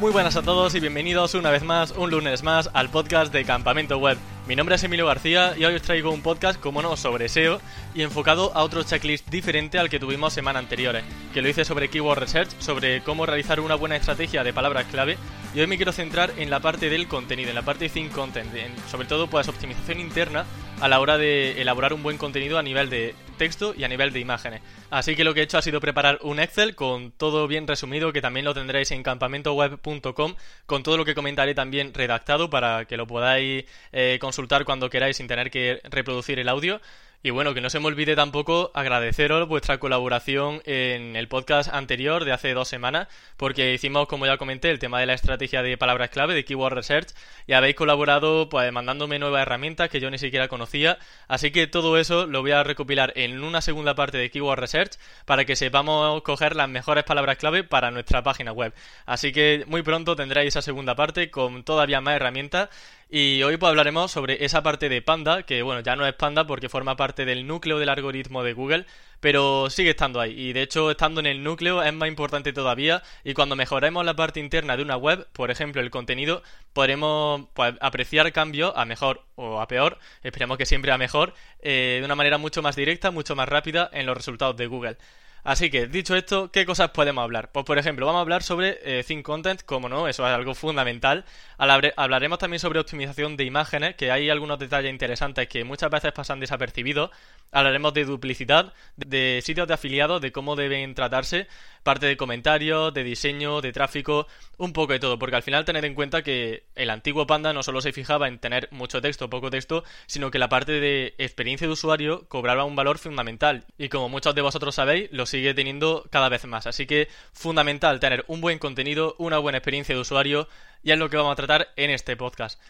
Muy buenas a todos y bienvenidos una vez más, un lunes más, al podcast de Campamento Web. Mi nombre es Emilio García y hoy os traigo un podcast, como no, sobre SEO y enfocado a otro checklist diferente al que tuvimos semanas anteriores, que lo hice sobre Keyword Research, sobre cómo realizar una buena estrategia de palabras clave y hoy me quiero centrar en la parte del contenido, en la parte de Think Content, sobre todo pues optimización interna a la hora de elaborar un buen contenido a nivel de texto y a nivel de imágenes. Así que lo que he hecho ha sido preparar un Excel con todo bien resumido, que también lo tendréis en campamentoweb.com, con todo lo que comentaré también redactado para que lo podáis eh, consultar cuando queráis sin tener que reproducir el audio. Y bueno, que no se me olvide tampoco agradeceros vuestra colaboración en el podcast anterior de hace dos semanas, porque hicimos, como ya comenté, el tema de la estrategia de palabras clave, de Keyword Research, y habéis colaborado pues mandándome nuevas herramientas que yo ni siquiera conocía. Así que todo eso lo voy a recopilar en una segunda parte de Keyword Research para que sepamos coger las mejores palabras clave para nuestra página web. Así que muy pronto tendréis esa segunda parte con todavía más herramientas y hoy pues hablaremos sobre esa parte de Panda, que bueno, ya no es Panda porque forma parte del núcleo del algoritmo de Google, pero sigue estando ahí. Y de hecho, estando en el núcleo es más importante todavía. Y cuando mejoremos la parte interna de una web, por ejemplo, el contenido, podremos pues, apreciar cambios a mejor o a peor, esperemos que siempre a mejor, eh, de una manera mucho más directa, mucho más rápida en los resultados de Google. Así que, dicho esto, ¿qué cosas podemos hablar? Pues, por ejemplo, vamos a hablar sobre eh, Think Content, como no, eso es algo fundamental. Hablaremos también sobre optimización de imágenes, que hay algunos detalles interesantes que muchas veces pasan desapercibidos. Hablaremos de duplicidad, de sitios de afiliados, de cómo deben tratarse, parte de comentarios, de diseño, de tráfico, un poco de todo, porque al final tened en cuenta que el antiguo Panda no solo se fijaba en tener mucho texto poco texto, sino que la parte de experiencia de usuario cobraba un valor fundamental. Y como muchos de vosotros sabéis, lo sigue teniendo cada vez más. Así que fundamental tener un buen contenido, una buena experiencia de usuario, y es lo que vamos a tratar en este podcast.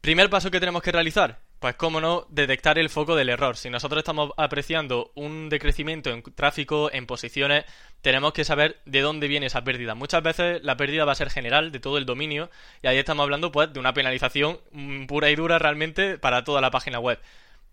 Primer paso que tenemos que realizar, pues cómo no, detectar el foco del error. Si nosotros estamos apreciando un decrecimiento en tráfico, en posiciones, tenemos que saber de dónde viene esa pérdida. Muchas veces la pérdida va a ser general de todo el dominio y ahí estamos hablando pues de una penalización pura y dura realmente para toda la página web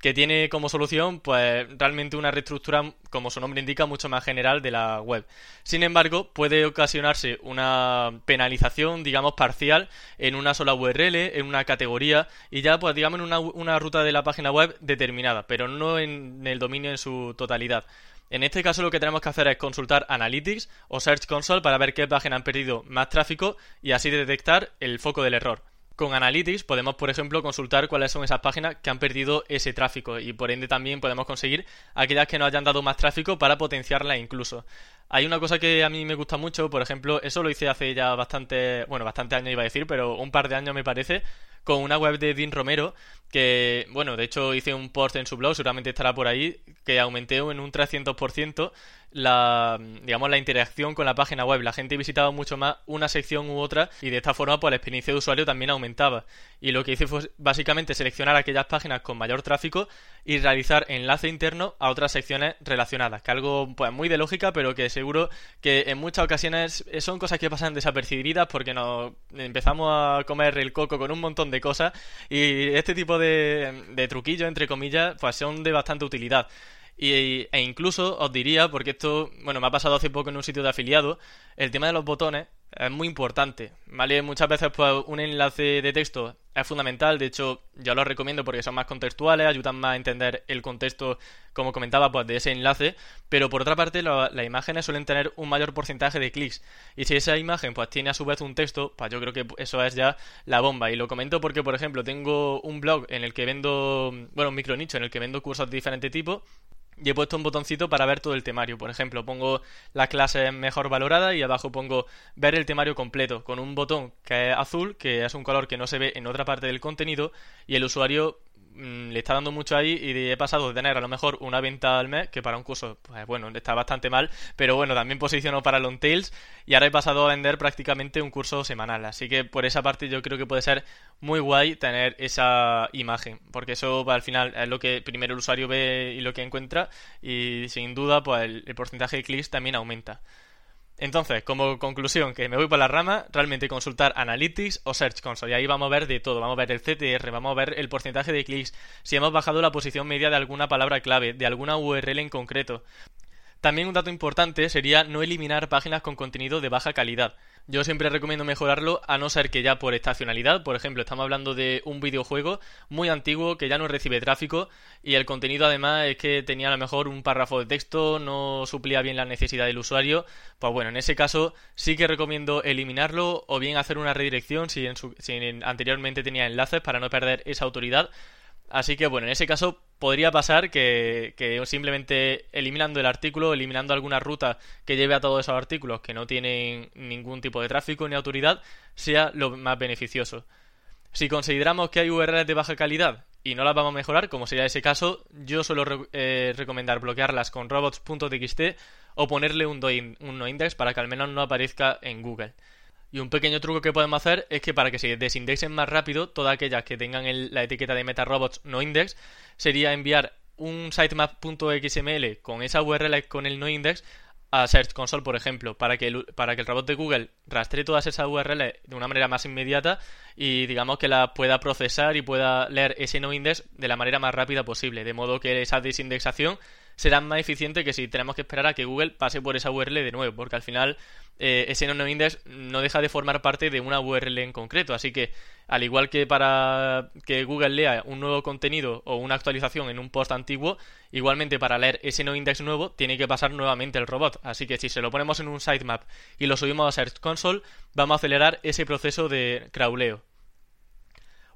que tiene como solución pues realmente una reestructura, como su nombre indica, mucho más general de la web. Sin embargo, puede ocasionarse una penalización, digamos, parcial en una sola URL, en una categoría y ya pues digamos en una, una ruta de la página web determinada, pero no en el dominio en su totalidad. En este caso lo que tenemos que hacer es consultar Analytics o Search Console para ver qué páginas han perdido más tráfico y así detectar el foco del error. Con Analytics podemos, por ejemplo, consultar cuáles son esas páginas que han perdido ese tráfico y por ende también podemos conseguir aquellas que nos hayan dado más tráfico para potenciarla incluso. Hay una cosa que a mí me gusta mucho, por ejemplo, eso lo hice hace ya bastante, bueno, bastante años iba a decir, pero un par de años me parece, con una web de Dean Romero que, bueno, de hecho hice un post en su blog, seguramente estará por ahí, que aumenté en un 300% la, digamos, la interacción con la página web. La gente visitaba mucho más una sección u otra y de esta forma pues la experiencia de usuario también aumentaba. Y lo que hice fue básicamente seleccionar aquellas páginas con mayor tráfico y realizar enlace interno a otras secciones relacionadas, que algo pues muy de lógica, pero que seguro que en muchas ocasiones son cosas que pasan desapercibidas porque nos empezamos a comer el coco con un montón de cosas y este tipo de, de truquillos, entre comillas, pues son de bastante utilidad. Y, e incluso os diría, porque esto, bueno, me ha pasado hace poco en un sitio de afiliado, el tema de los botones es muy importante, ¿vale? Muchas veces pues un enlace de texto es fundamental, de hecho yo lo recomiendo porque son más contextuales, ayudan más a entender el contexto, como comentaba, pues de ese enlace, pero por otra parte las imágenes suelen tener un mayor porcentaje de clics y si esa imagen pues tiene a su vez un texto, pues yo creo que eso es ya la bomba y lo comento porque por ejemplo tengo un blog en el que vendo, bueno, un micro nicho en el que vendo cursos de diferente tipo y he puesto un botoncito para ver todo el temario. Por ejemplo, pongo la clase mejor valorada y abajo pongo ver el temario completo con un botón que es azul, que es un color que no se ve en otra parte del contenido y el usuario Mm, le está dando mucho ahí y he pasado de tener a lo mejor una venta al mes, que para un curso, pues bueno, está bastante mal, pero bueno, también posiciono para long tails y ahora he pasado a vender prácticamente un curso semanal. Así que por esa parte yo creo que puede ser muy guay tener esa imagen, porque eso pues, al final es lo que primero el usuario ve y lo que encuentra y sin duda pues el porcentaje de clics también aumenta. Entonces, como conclusión, que me voy por la rama, realmente consultar Analytics o Search Console. Y ahí vamos a ver de todo. Vamos a ver el CTR, vamos a ver el porcentaje de clics, si hemos bajado la posición media de alguna palabra clave, de alguna URL en concreto. También un dato importante sería no eliminar páginas con contenido de baja calidad. Yo siempre recomiendo mejorarlo a no ser que ya por estacionalidad, por ejemplo, estamos hablando de un videojuego muy antiguo que ya no recibe tráfico y el contenido además es que tenía a lo mejor un párrafo de texto, no suplía bien la necesidad del usuario, pues bueno, en ese caso sí que recomiendo eliminarlo o bien hacer una redirección si, si anteriormente tenía enlaces para no perder esa autoridad Así que bueno, en ese caso podría pasar que, simplemente eliminando el artículo, eliminando alguna ruta que lleve a todos esos artículos que no tienen ningún tipo de tráfico ni autoridad, sea lo más beneficioso. Si consideramos que hay URLs de baja calidad y no las vamos a mejorar, como sería ese caso, yo suelo eh, recomendar bloquearlas con robots.txt o ponerle un, un noindex para que al menos no aparezca en Google. Y un pequeño truco que podemos hacer es que para que se desindexen más rápido, todas aquellas que tengan la etiqueta de MetaRobots no index, sería enviar un sitemap.xml con esa URL con el no index a Search Console, por ejemplo, para que, el, para que el robot de Google rastree todas esas URLs de una manera más inmediata y digamos que la pueda procesar y pueda leer ese no index de la manera más rápida posible, de modo que esa desindexación será más eficiente que si tenemos que esperar a que Google pase por esa URL de nuevo, porque al final eh, ese no index no deja de formar parte de una URL en concreto. Así que, al igual que para que Google lea un nuevo contenido o una actualización en un post antiguo, igualmente para leer ese no index nuevo tiene que pasar nuevamente el robot. Así que si se lo ponemos en un sitemap y lo subimos a Search Console, vamos a acelerar ese proceso de crawleo.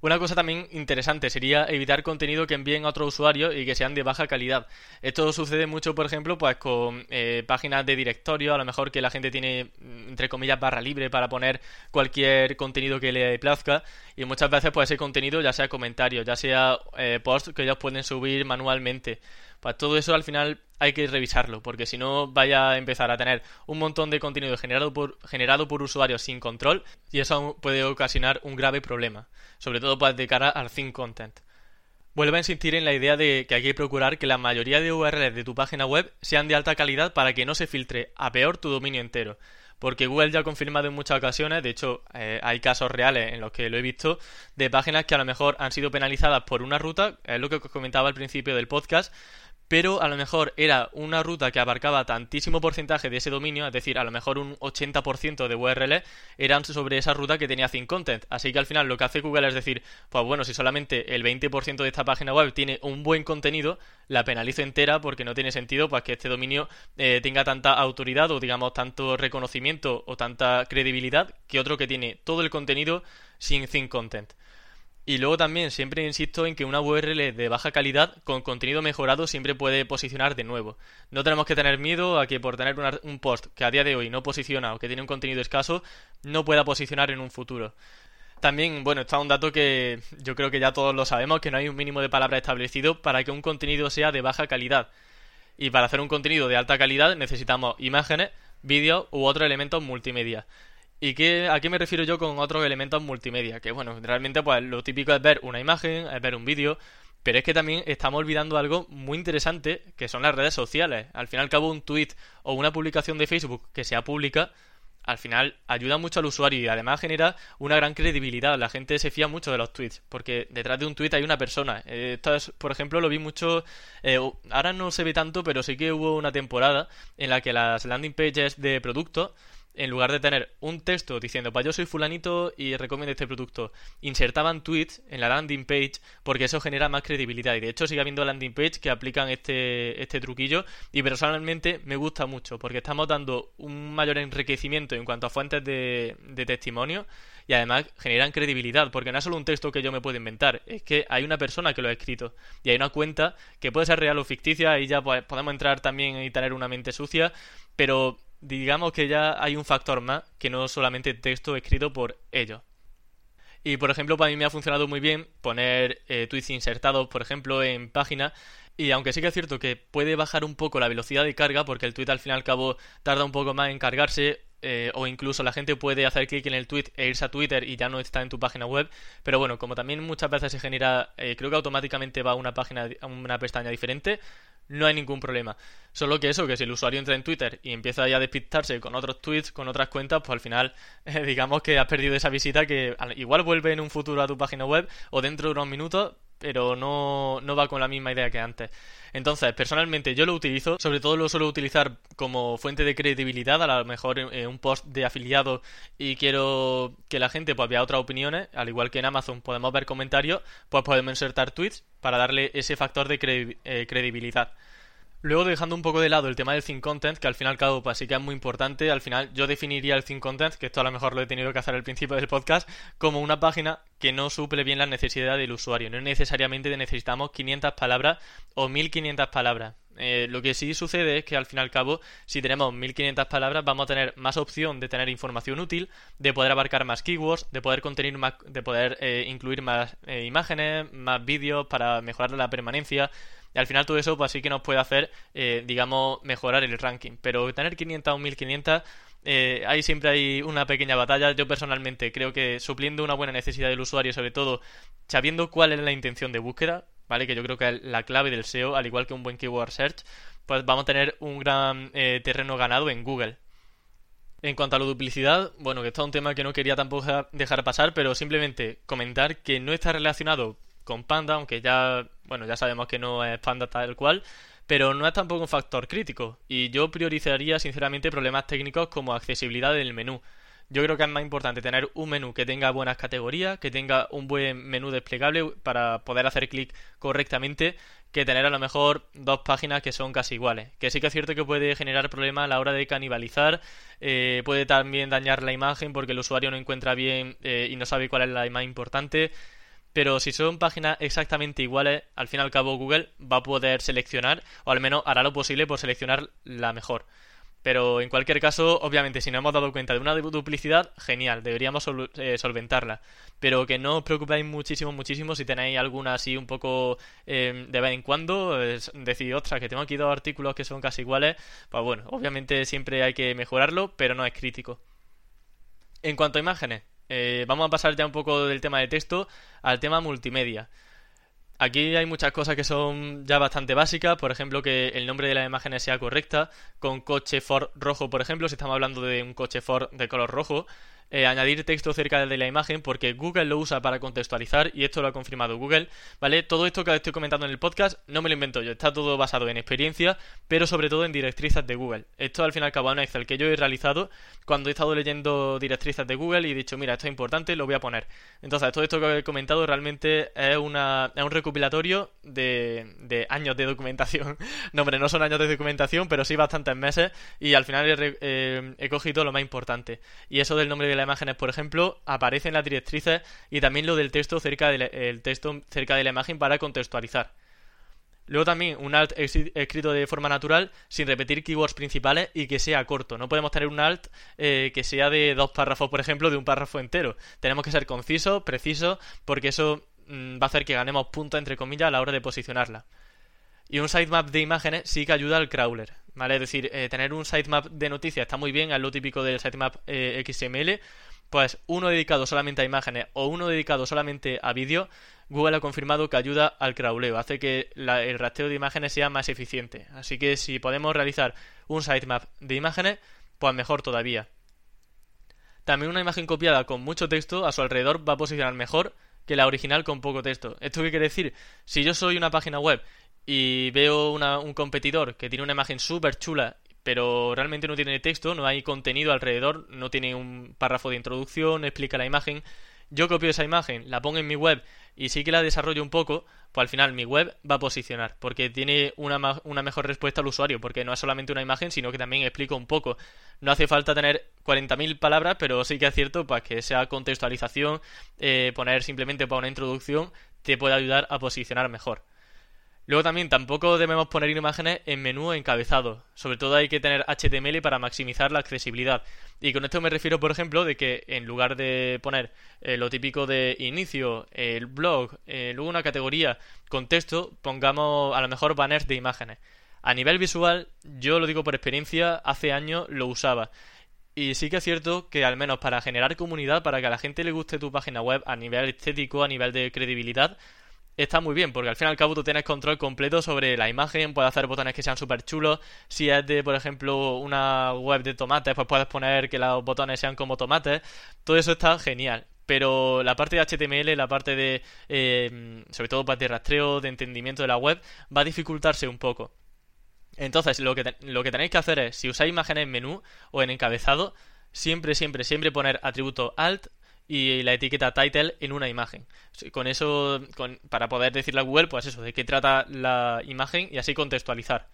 Una cosa también interesante sería evitar contenido que envíen a otro usuario y que sean de baja calidad. Esto sucede mucho, por ejemplo, pues con eh, páginas de directorio, a lo mejor que la gente tiene, mm, entre comillas, barra libre para poner cualquier contenido que le plazca y muchas veces pues ese contenido ya sea comentario, ya sea eh, post que ellos pueden subir manualmente. Pues todo eso al final hay que revisarlo, porque si no vaya a empezar a tener un montón de contenido generado por, generado por usuarios sin control y eso puede ocasionar un grave problema, sobre todo pues, de cara al thin content. Vuelvo a insistir en la idea de que hay que procurar que la mayoría de URLs de tu página web sean de alta calidad para que no se filtre a peor tu dominio entero. Porque Google ya ha confirmado en muchas ocasiones, de hecho eh, hay casos reales en los que lo he visto, de páginas que a lo mejor han sido penalizadas por una ruta, es lo que os comentaba al principio del podcast, pero a lo mejor era una ruta que abarcaba tantísimo porcentaje de ese dominio, es decir, a lo mejor un 80% de URL eran sobre esa ruta que tenía thin content. Así que al final lo que hace Google es decir, pues bueno, si solamente el 20% de esta página web tiene un buen contenido, la penalizo entera porque no tiene sentido pues que este dominio eh, tenga tanta autoridad o digamos tanto reconocimiento o tanta credibilidad que otro que tiene todo el contenido sin thin content. Y luego también siempre insisto en que una URL de baja calidad con contenido mejorado siempre puede posicionar de nuevo. No tenemos que tener miedo a que por tener un post que a día de hoy no posiciona o que tiene un contenido escaso no pueda posicionar en un futuro. También, bueno, está un dato que yo creo que ya todos lo sabemos, que no hay un mínimo de palabras establecido para que un contenido sea de baja calidad. Y para hacer un contenido de alta calidad necesitamos imágenes, vídeos u otros elementos multimedia. ¿Y qué, a qué me refiero yo con otros elementos multimedia? Que bueno, realmente pues lo típico es ver una imagen, es ver un vídeo, pero es que también estamos olvidando algo muy interesante, que son las redes sociales. Al fin y cabo, un tweet o una publicación de Facebook que sea pública, al final ayuda mucho al usuario y además genera una gran credibilidad. La gente se fía mucho de los tweets, porque detrás de un tweet hay una persona. Esto es, por ejemplo, lo vi mucho. Eh, ahora no se ve tanto, pero sí que hubo una temporada en la que las landing pages de productos en lugar de tener un texto diciendo, yo soy fulanito y recomiendo este producto, insertaban tweets en la landing page porque eso genera más credibilidad. Y de hecho sigue habiendo landing page que aplican este, este truquillo y personalmente me gusta mucho porque estamos dando un mayor enriquecimiento en cuanto a fuentes de, de testimonio y además generan credibilidad porque no es solo un texto que yo me puedo inventar, es que hay una persona que lo ha escrito y hay una cuenta que puede ser real o ficticia y ya pues, podemos entrar también y tener una mente sucia, pero digamos que ya hay un factor más que no solamente texto escrito por ellos. Y por ejemplo, para mí me ha funcionado muy bien poner eh, tweets insertados, por ejemplo, en página. Y aunque sí que es cierto que puede bajar un poco la velocidad de carga, porque el tweet al fin y al cabo tarda un poco más en cargarse, eh, o incluso la gente puede hacer clic en el tweet e irse a Twitter y ya no está en tu página web. Pero bueno, como también muchas veces se genera, eh, creo que automáticamente va a una página, a una pestaña diferente, no hay ningún problema. Solo que eso, que si el usuario entra en Twitter y empieza ya a despistarse con otros tweets, con otras cuentas, pues al final digamos que has perdido esa visita que igual vuelve en un futuro a tu página web o dentro de unos minutos pero no, no va con la misma idea que antes. Entonces, personalmente yo lo utilizo, sobre todo lo suelo utilizar como fuente de credibilidad, a lo mejor en un post de afiliado y quiero que la gente pues vea otras opiniones, al igual que en Amazon podemos ver comentarios, pues podemos insertar tweets para darle ese factor de eh, credibilidad. Luego dejando un popo de lado el tema del Think Content, que al final al cabo pues, sí que es muy importante, al final yo definiría el Think Content, que esto a lo mejor lo he tenido que hacer al principio del podcast, como una página que no suple bien las necesidades del usuario. No necesariamente necesitamos 500 palabras o 1500 palabras. Eh, lo que sí sucede es que al fin y al cabo, si tenemos 1500 palabras, vamos a tener más opción de tener información útil, de poder abarcar más keywords, de poder contener más, de poder eh, incluir más eh, imágenes, más vídeos para mejorar la permanencia. Y al final todo eso pues sí que nos puede hacer, eh, digamos, mejorar el ranking. Pero tener 500 o 1500, eh, ahí siempre hay una pequeña batalla. Yo personalmente creo que supliendo una buena necesidad del usuario, sobre todo sabiendo cuál es la intención de búsqueda, ¿vale? Que yo creo que es la clave del SEO, al igual que un buen keyword search, pues vamos a tener un gran eh, terreno ganado en Google. En cuanto a la duplicidad, bueno, que esto es un tema que no quería tampoco dejar pasar, pero simplemente comentar que no está relacionado con Panda, aunque ya, bueno, ya sabemos que no es Panda tal cual, pero no es tampoco un factor crítico, y yo priorizaría sinceramente problemas técnicos como accesibilidad del menú. Yo creo que es más importante tener un menú que tenga buenas categorías, que tenga un buen menú desplegable para poder hacer clic correctamente, que tener a lo mejor dos páginas que son casi iguales. Que sí que es cierto que puede generar problemas a la hora de canibalizar, eh, puede también dañar la imagen porque el usuario no encuentra bien eh, y no sabe cuál es la más importante pero si son páginas exactamente iguales, al fin y al cabo Google va a poder seleccionar, o al menos hará lo posible por seleccionar la mejor. Pero en cualquier caso, obviamente, si no hemos dado cuenta de una duplicidad, genial, deberíamos eh, solventarla. Pero que no os preocupéis muchísimo, muchísimo si tenéis alguna así un poco em, de vez en cuando, decir, ostras, que tengo aquí dos artículos que son casi iguales. Pues bueno, obviamente siempre hay que mejorarlo, pero no es crítico. En cuanto a imágenes, eh, vamos a pasar ya un poco del tema de texto al tema multimedia. Aquí hay muchas cosas que son ya bastante básicas, por ejemplo que el nombre de las imágenes sea correcta, con coche Ford rojo, por ejemplo, si estamos hablando de un coche Ford de color rojo, eh, añadir texto cerca de la imagen porque Google lo usa para contextualizar y esto lo ha confirmado Google, ¿vale? Todo esto que estoy comentando en el podcast no me lo invento yo, está todo basado en experiencia, pero sobre todo en directrices de Google. Esto al final acaba en Excel que yo he realizado cuando he estado leyendo directrices de Google y he dicho, mira, esto es importante, lo voy a poner. Entonces, todo esto que he comentado realmente es, una, es un recopilatorio de, de años de documentación. no, hombre, no son años de documentación, pero sí bastantes meses y al final he, eh, he cogido lo más importante. Y eso del nombre de la imágenes, por ejemplo, aparece en las directrices y también lo del texto cerca de la, el texto cerca de la imagen para contextualizar. Luego también un alt escrito de forma natural, sin repetir keywords principales y que sea corto. No podemos tener un alt eh, que sea de dos párrafos, por ejemplo, de un párrafo entero. Tenemos que ser concisos, precisos, porque eso mm, va a hacer que ganemos puntos, entre comillas, a la hora de posicionarla. Y un sitemap de imágenes sí que ayuda al crawler, ¿vale? Es decir, eh, tener un sitemap de noticias está muy bien, es lo típico del sitemap eh, XML, pues uno dedicado solamente a imágenes o uno dedicado solamente a vídeo, Google ha confirmado que ayuda al crawleo, hace que el rastreo de imágenes sea más eficiente. Así que si podemos realizar un sitemap de imágenes, pues mejor todavía. También una imagen copiada con mucho texto a su alrededor va a posicionar mejor que la original con poco texto. ¿Esto qué quiere decir? Si yo soy una página web y veo un competidor que tiene una imagen súper chula, pero realmente no tiene texto, no hay contenido alrededor, no tiene un párrafo de introducción, no explica la imagen, yo copio esa imagen, la pongo en mi web y sí que la desarrollo un poco, pues al final mi web va a posicionar, porque tiene una, una mejor respuesta al usuario, porque no es solamente una imagen, sino que también explico un poco. No hace falta tener 40.000 palabras, pero sí que es cierto pues, que esa contextualización, eh, poner simplemente para una introducción, te puede ayudar a posicionar mejor. Luego también tampoco debemos poner imágenes en menú encabezado. Sobre todo hay que tener HTML para maximizar la accesibilidad. Y con esto me refiero, por ejemplo, de que en lugar de poner eh, lo típico de inicio, el blog, eh, luego una categoría con texto, pongamos a lo mejor banners de imágenes. A nivel visual, yo lo digo por experiencia, hace años lo usaba. Y sí que es cierto que al menos para generar comunidad, para que a la gente le guste tu página web a nivel estético, a nivel de credibilidad, está muy bien, porque al fin y al cabo tú tienes control completo sobre la imagen, puedes hacer botones que sean súper chulos. Si es de, por ejemplo, una web de tomates, pues puedes poner que los botones sean como tomates. Todo eso está genial. pero la parte de HTML, la parte de, eh, sobre todo para de rastreo, de entendimiento de la web, va a dificultarse un poco. Entonces, lo que, lo que tenéis que hacer es, si usáis imágenes en menú o en encabezado, siempre, siempre, siempre poner atributo alt y la etiqueta title en una imagen. Con eso, para poder decirle a Google, pues eso, de qué trata la imagen y así contextualizar.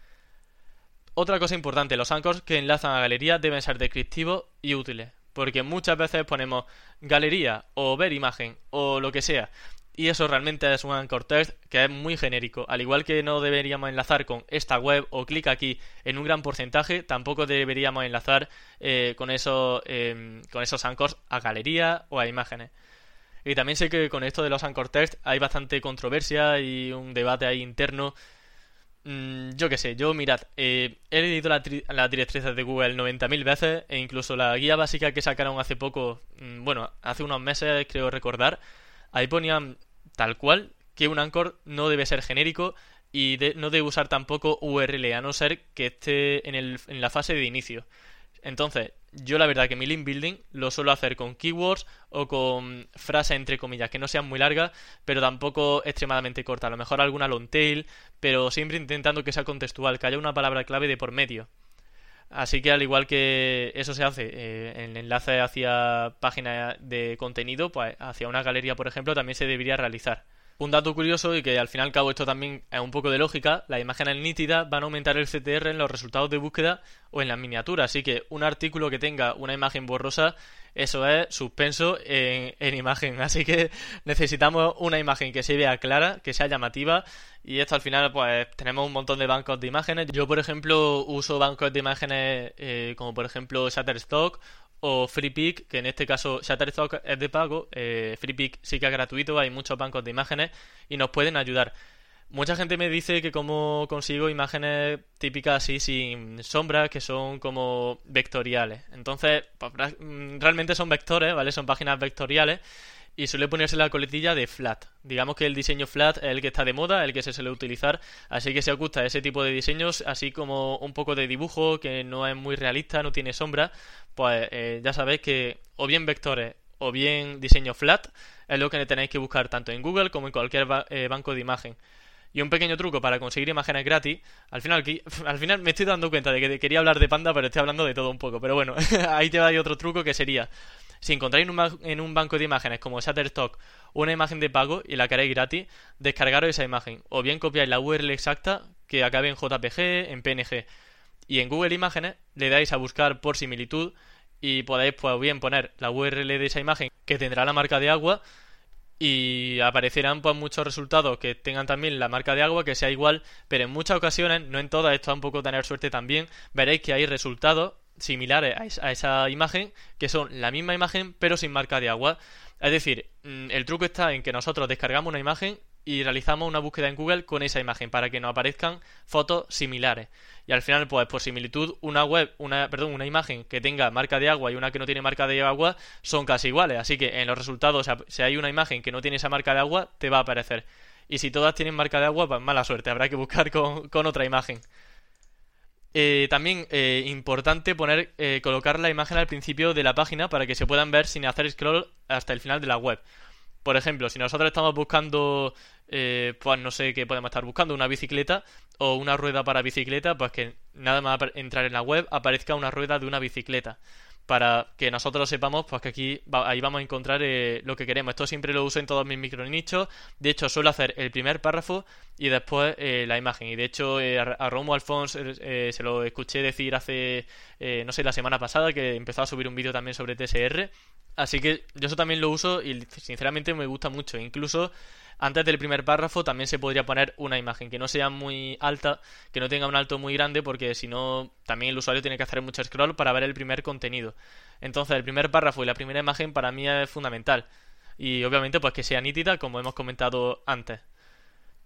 Otra cosa importante, los anchors que enlazan a galería deben ser descriptivos y útiles. Porque muchas veces ponemos galería o ver imagen o lo que sea y eso realmente es un anchor text que es muy genérico. Al igual que no deberíamos enlazar con esta web o clic aquí en un gran porcentaje, tampoco deberíamos enlazar eh, con, eso, em, con esos anchors a galería o a imágenes. Y también sé que con esto de los anchor text hay bastante controversia y un debate ahí interno. Mm, yo qué sé, yo mirad, eh, he leído las la directrices de Google 90.000 veces e incluso la guía básica que sacaron hace poco, mm, bueno, hace unos meses creo recordar, ahí ponían tal cual que un anchor no debe ser genérico y no debe usar tampoco URL, a no ser que esté en, en la fase de inicio. Entonces, yo la verdad que mi link building lo suelo hacer con keywords o con frases entre comillas que no sean muy largas, pero tampoco extremadamente cortas. A lo mejor alguna long tail, pero siempre intentando que sea contextual, que haya una palabra clave de por medio. Así que al igual que eso se hace eh, en enlace hacia página de contenido, pues hacia una galería, por ejemplo, también se debería realizar. Un dato curioso y que al fin y al cabo esto también es un poco de lógica, las imágenes nítidas van a aumentar el CTR en los resultados de búsqueda o en las miniaturas, así que un artículo que tenga una imagen borrosa, eso es suspenso en, en imagen, así que necesitamos una imagen que se vea clara, que sea llamativa. Y esto al final pues tenemos un montón de bancos de imágenes. Yo por ejemplo uso bancos de imágenes eh, como por ejemplo Shutterstock o FreePic, que en este caso Shutterstock es de pago, eh, FreePic sí que es gratuito, hay muchos bancos de imágenes y nos pueden ayudar. Mucha gente me dice que como consigo imágenes típicas así sin sombras que son como vectoriales. Entonces, pues, mm, realmente son vectores, ¿vale? Son páginas vectoriales y suele ponerse la coletilla de flat. Digamos que el diseño flat es el que está de moda, el que se suele utilizar, así que se gusta ese tipo de diseños, así como un poco de dibujo que no es muy realista, no tiene sombra, pues eh, ya sabéis que o bien vectores o bien diseño flat es lo que tenéis que buscar tanto en Google como en cualquier eh, banco de imagen. Y un pequeño truco para conseguir imágenes gratis. Al final, al final me estoy dando cuenta de que quería hablar de Panda, pero estoy hablando de todo un poco. Pero bueno, ahí te va otro truco que sería si encontráis en un, banco de imágenes como Shutterstock una imagen de pago y la queréis gratis, descargaros esa imagen. O bien copiáis la URL exacta que acabe en JPG, en PNG. Y en Google Imágenes le dais a buscar por similitud y podéis pues bien poner la URL de esa imagen que tendrá la marca de agua y aparecerán pues muchos resultados que tengan también la marca de agua que sea igual, pero en muchas ocasiones, no en todas, esto es un poco tener suerte también, veréis que hay resultados similares a esa imagen que son la misma imagen pero sin marca de agua. Es decir, mm, el truco está en que nosotros descargamos una imagen y realizamos una búsqueda en Google con esa imagen para que nos aparezcan fotos similares. Y al final, pues por similitud, una web, una, perdón, una imagen que tenga marca de agua y una que no tiene marca de agua son casi iguales. Así que en los resultados, si hay una imagen que no tiene esa marca de agua, te va a aparecer. Y si todas tienen marca de agua, pues mala suerte, habrá que buscar con, con otra imagen. Eh, también eh, importante poner eh, colocar la imagen al principio de la página para que se puedan ver sin hacer scroll hasta el final de la web. Por ejemplo, si nosotros estamos buscando, pues no sé qué podemos estar buscando, una bicicleta o una rueda para bicicleta, pues que nada más entrar en la web aparezca una rueda de una bicicleta para que nosotros sepamos pues que aquí ahí vamos a encontrar eh, lo que queremos. Esto siempre lo uso en todos mis micronichos. De hecho, suelo hacer el primer párrafo y después eh, la imagen. Y de hecho, eh, a Romo Alfons se lo escuché decir hace, no sé, la semana pasada que empezó a subir un vídeo también sobre TSR. Así que yo eso también lo uso y sinceramente me gusta mucho. Incluso antes del primer párrafo también se podría poner una imagen que no sea muy alta, que no tenga un alto muy grande, porque si no, también el usuario tiene que hacer mucho scroll para ver el primer contenido. Entonces, el primer párrafo y la primera imagen para mí es fundamental. Y obviamente, pues que sea nítida, como hemos comentado antes.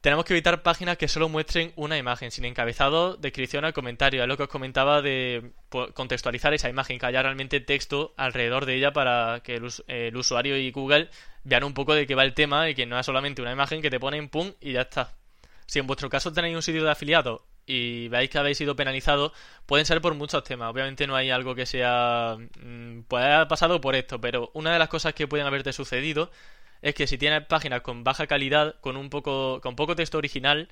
Tenemos que evitar páginas que solo muestren una imagen, sin encabezado, descripción o comentario. Es lo que os comentaba de contextualizar esa imagen, que haya realmente texto alrededor de ella para que el, usuario y Google vean un poco de qué va el tema y que no es solamente una imagen que te ponen pum y ya está. Si en vuestro caso tenéis un sitio de afiliado y veis que habéis sido penalizados, pueden ser por muchos temas. Obviamente no hay algo que sea... Mm, puede haber pasado por esto, pero una de las cosas que pueden haberte sucedido es que si tienes páginas con baja calidad, con un poco, con poco texto original,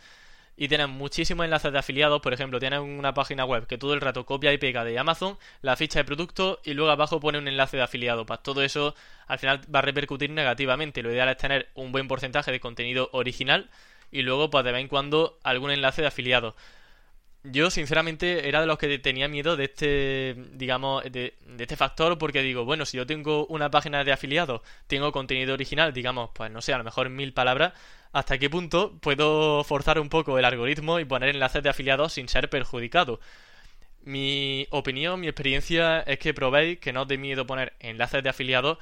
y tienes muchísimos enlaces de afiliados, por ejemplo, tienes una página web que todo el rato copia y pega de Amazon, la ficha de producto y luego abajo pone un enlace de afiliado. Pues todo eso al final va a repercutir negativamente. Lo ideal es tener un buen porcentaje de contenido original y luego pues de vez en cuando algún enlace de afiliado. Yo, sinceramente, era de los que tenía miedo de este, digamos, de, este factor, porque digo, bueno, si yo tengo una página de afiliados, tengo contenido original, digamos, pues no sé, a lo mejor mil palabras, ¿hasta qué punto puedo forzar un poco el algoritmo y poner enlaces de afiliados sin ser perjudicado? Mi opinión, mi experiencia es que probéis que no os dé miedo poner enlaces de afiliados,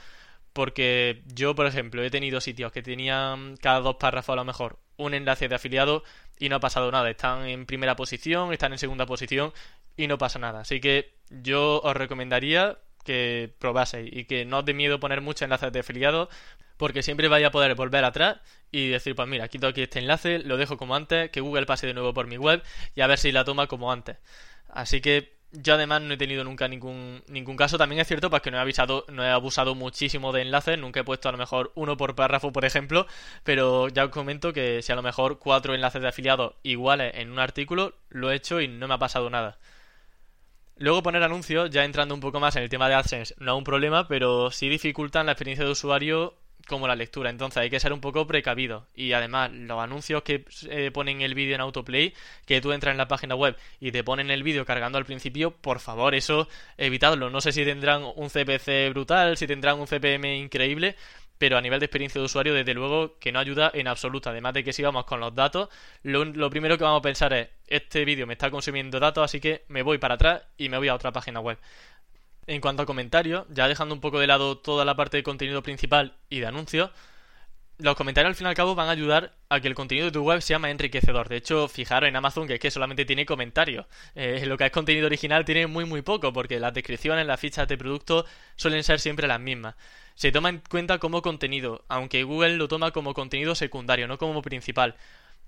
porque yo, por ejemplo, he tenido sitios que tenían cada dos párrafos a lo mejor un enlace de afiliado y no ha pasado nada. Están en primera posición, están en segunda posición y no pasa nada. Así que yo os recomendaría que probaseis y que no os dé miedo poner muchos enlaces de afiliados porque siempre vais a poder volver atrás y decir, pues mira, quito aquí este enlace, lo dejo como antes, que Google pase de nuevo por mi web y a ver si la toma como antes. Así que yo además no he tenido nunca ningún, ningún caso. También es cierto pues, que no he avisado, no he abusado muchísimo de enlaces. Nunca he puesto a lo mejor uno por párrafo, por ejemplo. Pero ya os comento que si a lo mejor cuatro enlaces de afiliados iguales en un artículo, lo he hecho y no me ha pasado nada. Luego poner anuncios, ya entrando un poco más en el tema de AdSense, no es un problema, pero sí dificultan la experiencia de usuario como la lectura. Entonces hay que ser un poco precavido. Y además, los anuncios que eh, ponen el vídeo en autoplay, que tú entras en la página web y te ponen el vídeo cargando al principio, por favor, eso evitadlo. No sé si tendrán un CPC brutal, si tendrán un CPM increíble, pero a nivel de experiencia de usuario, desde luego que no ayuda en absoluto. Además de que si vamos con los datos, lo, lo primero que vamos a pensar es, este vídeo me está consumiendo datos, así que me voy para atrás y me voy a otra página web. En cuanto a comentarios, ya dejando un poco de lado toda la parte de contenido principal y de anuncios, los comentarios al fin y al cabo van a ayudar a que el contenido de tu web sea más enriquecedor. De hecho, fijaros en Amazon que es que solamente tiene comentarios. Eh, lo que es contenido original tiene muy muy poco, porque las descripciones, las fichas de producto suelen ser siempre las mismas. Se toma en cuenta como contenido, aunque Google lo toma como contenido secundario, no como principal.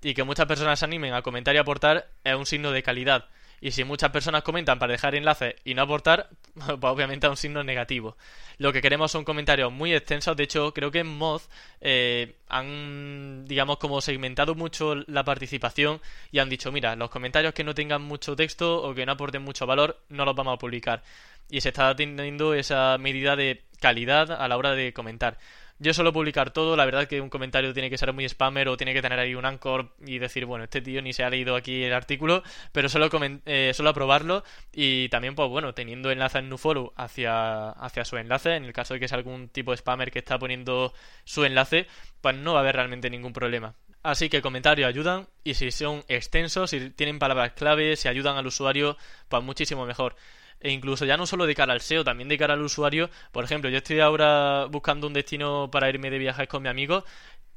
Y que muchas personas se animen a comentar y aportar es un signo de calidad. Y si muchas personas comentan para dejar enlaces y no aportar, pues obviamente es un signo negativo. Lo que queremos son comentarios muy extensos. De hecho, creo que en Moz eh, han, digamos, como segmentado mucho la participación y han dicho, mira, los comentarios que no tengan mucho texto o que no aporten mucho valor, no los vamos a publicar. Y se está teniendo esa medida de calidad a la hora de comentar. Yo suelo publicar todo, la verdad que un comentario tiene que ser muy spammer o tiene que tener ahí un anchor y decir, bueno, este tío ni se ha leído aquí el artículo, pero solo, eh, aprobarlo y también, pues bueno, teniendo enlace en NuFollow hacia, hacia su enlace, en el caso de que sea algún tipo de spammer que está poniendo su enlace, pues no va a haber realmente ningún problema. Así que comentarios ayudan y si son extensos, si tienen palabras clave, si ayudan al usuario, pues muchísimo mejor e incluso ya no solo de cara al SEO, también de cara al usuario. Por ejemplo, yo estoy ahora buscando un destino para irme de viajes con mi amigo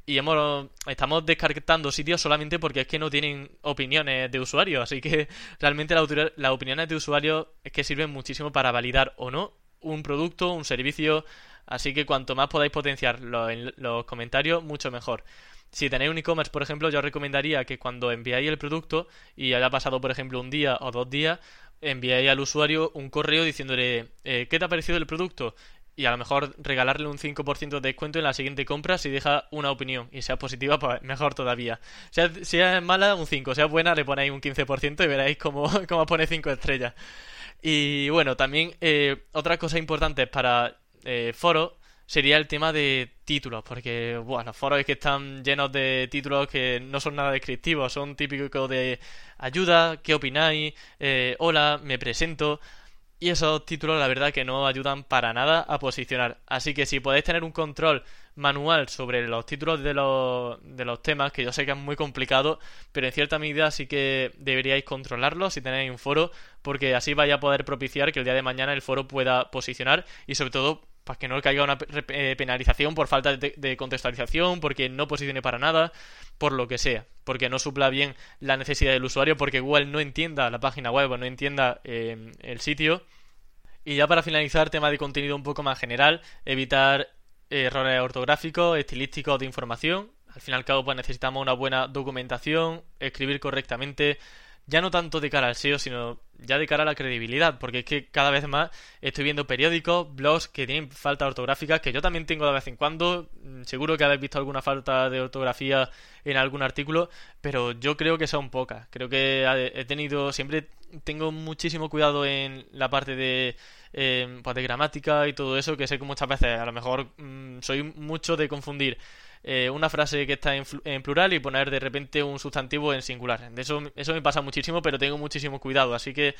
y hemos, estamos descartando sitios solamente porque es que no tienen opiniones de usuario. Así que realmente las opiniones de usuario es que sirven muchísimo para validar o no un producto, un servicio. Así que cuanto más podáis potenciar los, los comentarios, mucho mejor. Si tenéis un e-commerce, por ejemplo, yo recomendaría que cuando enviáis el producto y haya pasado, por ejemplo, un día o dos días, enviáis al usuario un correo diciéndole eh, ¿qué te ha parecido el producto? Y a lo mejor regalarle un 5% de descuento en la siguiente compra si deja una opinión y sea positiva, pues mejor todavía. Sea, si es mala, un 5, sea buena, le ponéis un 15% y veréis cómo, cómo pone 5 estrellas. Y bueno, también eh, otras cosas importantes para eh, foros sería el tema de títulos, porque bueno, los foros es que están llenos de títulos que no son nada descriptivos, son típicos de ayuda, ¿qué opináis? Eh, hola, me presento. Y esos títulos la verdad que no ayudan para nada a posicionar. Así que si podéis tener un control manual sobre los títulos de los, de los temas, que yo sé que es muy complicado, pero en cierta medida sí que deberíais controlarlos si tenéis un foro, porque así vaya a poder propiciar que el día de mañana el foro pueda posicionar y sobre todo para que no caiga una eh, penalización por falta de, contextualización, porque no posicione para nada, por lo que sea, porque no supla bien la necesidad del usuario, porque Google no entienda la página web o no entienda eh, el sitio. Y ya para finalizar, tema de contenido un poco más general, evitar errores ortográficos, estilísticos de información. Al fin y al cabo, pues necesitamos una buena documentación, escribir correctamente, ya no tanto de cara al SEO, sino ya de cara a la credibilidad, porque es que cada vez más estoy viendo periódicos, blogs que tienen falta ortográfica, que yo también tengo de vez en cuando, mm, seguro que habéis visto alguna falta de ortografía en algún artículo, pero yo creo que son pocas, creo que he tenido, siempre tengo muchísimo cuidado en la parte de, eh, pues de gramática y todo eso, que sé que muchas veces a lo mejor mm, soy mucho de confundir eh, una frase que está en, plural y poner de repente un sustantivo en singular. Eso, eso me pasa muchísimo, pero tengo muchísimo cuidado. Así que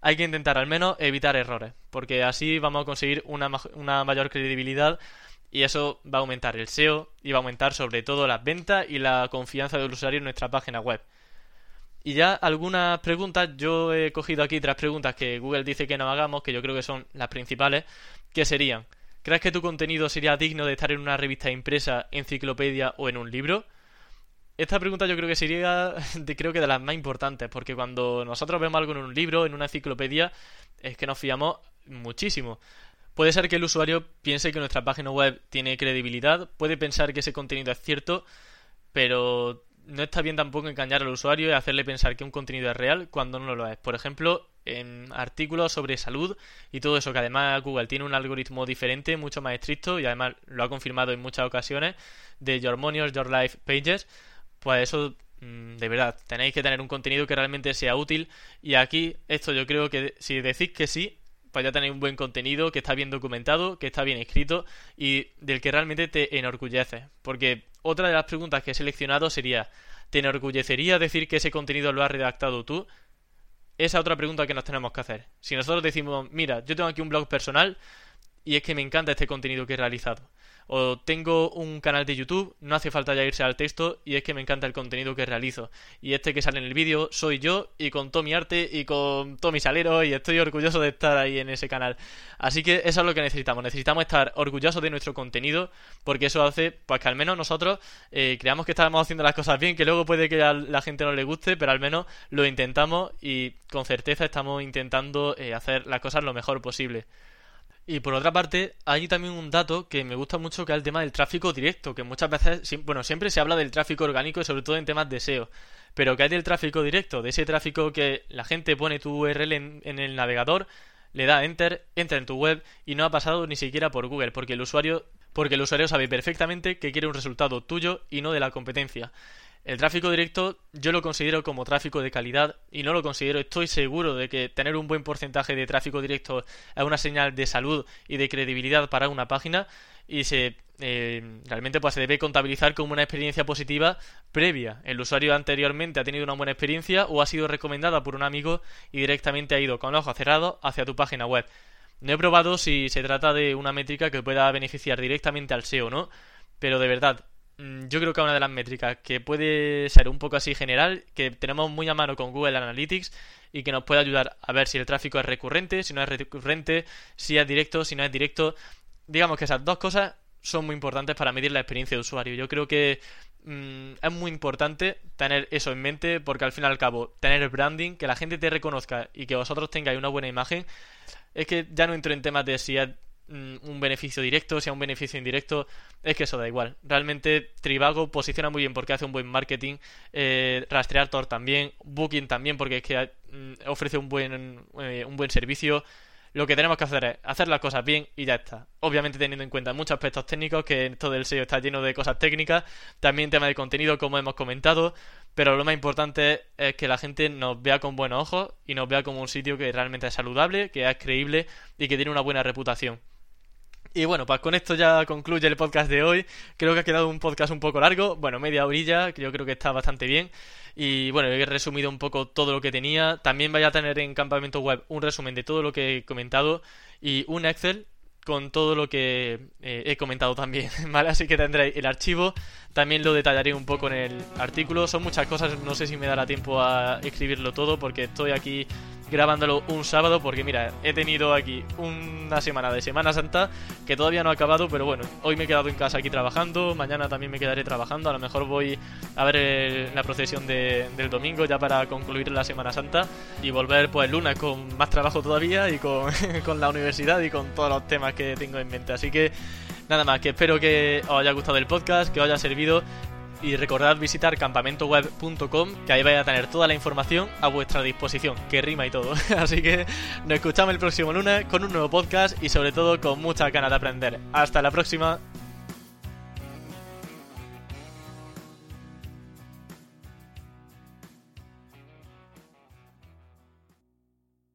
hay que intentar al menos evitar errores, porque así vamos a conseguir una, una mayor credibilidad y eso va a aumentar el SEO y va a aumentar sobre todo las ventas y la confianza del usuario en nuestra página web. Y ya algunas preguntas, yo he cogido aquí tres preguntas que Google dice que no hagamos, que yo creo que son las principales, que serían ¿Crees que tu contenido sería digno de estar en una revista impresa, enciclopedia o en un libro? Esta pregunta yo creo que sería de, creo que de las más importantes, porque cuando nosotros vemos algo en un libro, en una enciclopedia, es que nos fiamos muchísimo. Puede ser que el usuario piense que nuestra página web tiene credibilidad, puede pensar que ese contenido es cierto, pero no está bien tampoco engañar al usuario y hacerle pensar que un contenido es real cuando no lo es. Por ejemplo, en artículos sobre salud y todo eso, que además Google tiene un algoritmo diferente, mucho más estricto y además lo ha confirmado en muchas ocasiones de Your Money Your Life Pages, pues eso mm, de verdad, tenéis que tener un contenido que realmente sea útil y aquí esto yo creo que si decís que sí, pues ya tenéis un buen contenido que está bien documentado, que está bien escrito y del que realmente te enorgullece. Porque otra de las preguntas que he seleccionado sería, ¿te enorgullecería decir que ese contenido lo has redactado tú? Esa otra pregunta que nos tenemos que hacer. Si nosotros decimos, mira, yo tengo aquí un blog personal y es que me encanta este contenido que he realizado o tengo un canal de YouTube, no hace falta ya irse al texto y es que me encanta el contenido que realizo. Y este que sale en el vídeo soy yo y con todo mi arte y con todo mi salero y estoy orgulloso de estar ahí en ese canal. Así que eso es lo que necesitamos, necesitamos estar orgullosos de nuestro contenido porque eso hace pues que al menos nosotros eh, creamos que estamos haciendo las cosas bien, que luego puede que a la gente no le guste, pero al menos lo intentamos y con certeza estamos intentando eh, hacer las cosas lo mejor posible. Y por otra parte, hay también un dato que me gusta mucho que es el tema del tráfico directo, que muchas veces, bueno, siempre se habla del tráfico orgánico y sobre todo en temas de SEO, pero que hay del tráfico directo, de ese tráfico que la gente pone tu URL en, en el navegador, le da enter, entra en tu web y no ha pasado ni siquiera por Google, porque el usuario, porque el usuario sabe perfectamente que quiere un resultado tuyo y no de la competencia. El tráfico directo yo lo considero como tráfico de calidad y no lo considero, estoy seguro de que tener un buen porcentaje de tráfico directo es una señal de salud y de credibilidad para una página y se eh, realmente pues se debe contabilizar como una experiencia positiva previa. El usuario anteriormente ha tenido una buena experiencia o ha sido recomendada por un amigo y directamente ha ido con ojos cerrados hacia tu página web. No he probado si se trata de una métrica que pueda beneficiar directamente al SEO, ¿no? Pero de verdad, yo creo que una de las métricas que puede ser un poco así general, que tenemos muy a mano con Google Analytics y que nos puede ayudar a ver si el tráfico es recurrente, si no es recurrente, si es directo, si no es directo. Digamos que esas dos cosas son muy importantes para medir la experiencia de usuario. Yo creo que mm, es muy importante tener eso en mente porque al fin y al cabo tener branding, que la gente te reconozca y que vosotros tengáis una buena imagen, es que ya no entro en temas de si es Mm, un beneficio directo, sea un beneficio indirecto, es que eso da igual. Realmente Trivago posiciona muy bien porque hace un buen marketing, eh, Rastreator también, Booking también porque es que mm, ofrece un buen, eh, un buen servicio. Lo que tenemos que hacer es hacer las cosas bien y ya está. Obviamente teniendo en cuenta muchos aspectos técnicos, que todo el SEO está lleno de cosas técnicas, también tema de contenido como hemos comentado, pero lo más importante es que la gente nos vea con buenos ojos y nos vea como un sitio que realmente es saludable, que es creíble y que tiene una buena reputación. Y bueno, pues con esto ya concluye el podcast de hoy. Creo que ha quedado un podcast un poco largo, bueno, media orilla, que yo creo que está bastante bien. Y bueno, he resumido un poco todo lo que tenía. También vaya a tener en Campamento Web un resumen de todo lo que he comentado y un Excel con todo lo que eh, he comentado también, ¿vale? Así que tendréis el archivo, también lo detallaré un poco en el artículo, son muchas cosas, no sé si me dará tiempo a escribirlo todo porque estoy aquí grabándolo un sábado porque mira, he tenido aquí una semana de Semana Santa que todavía no ha acabado, pero bueno, hoy me he quedado en casa aquí trabajando, mañana también me quedaré trabajando, a lo mejor voy a ver la procesión del domingo ya para concluir la Semana Santa y volver pues el lunes con más trabajo todavía y con, con la universidad y con todos los temas que tengo en mente. Así que nada más, que espero que os haya gustado el podcast, que os haya servido Y recordad visitar campamentoweb.com, que ahí vais a tener toda la información a vuestra disposición, que rima y todo. Así que nos escuchamos el próximo lunes con un nuevo podcast y sobre todo con muchas ganas de aprender. Hasta la próxima.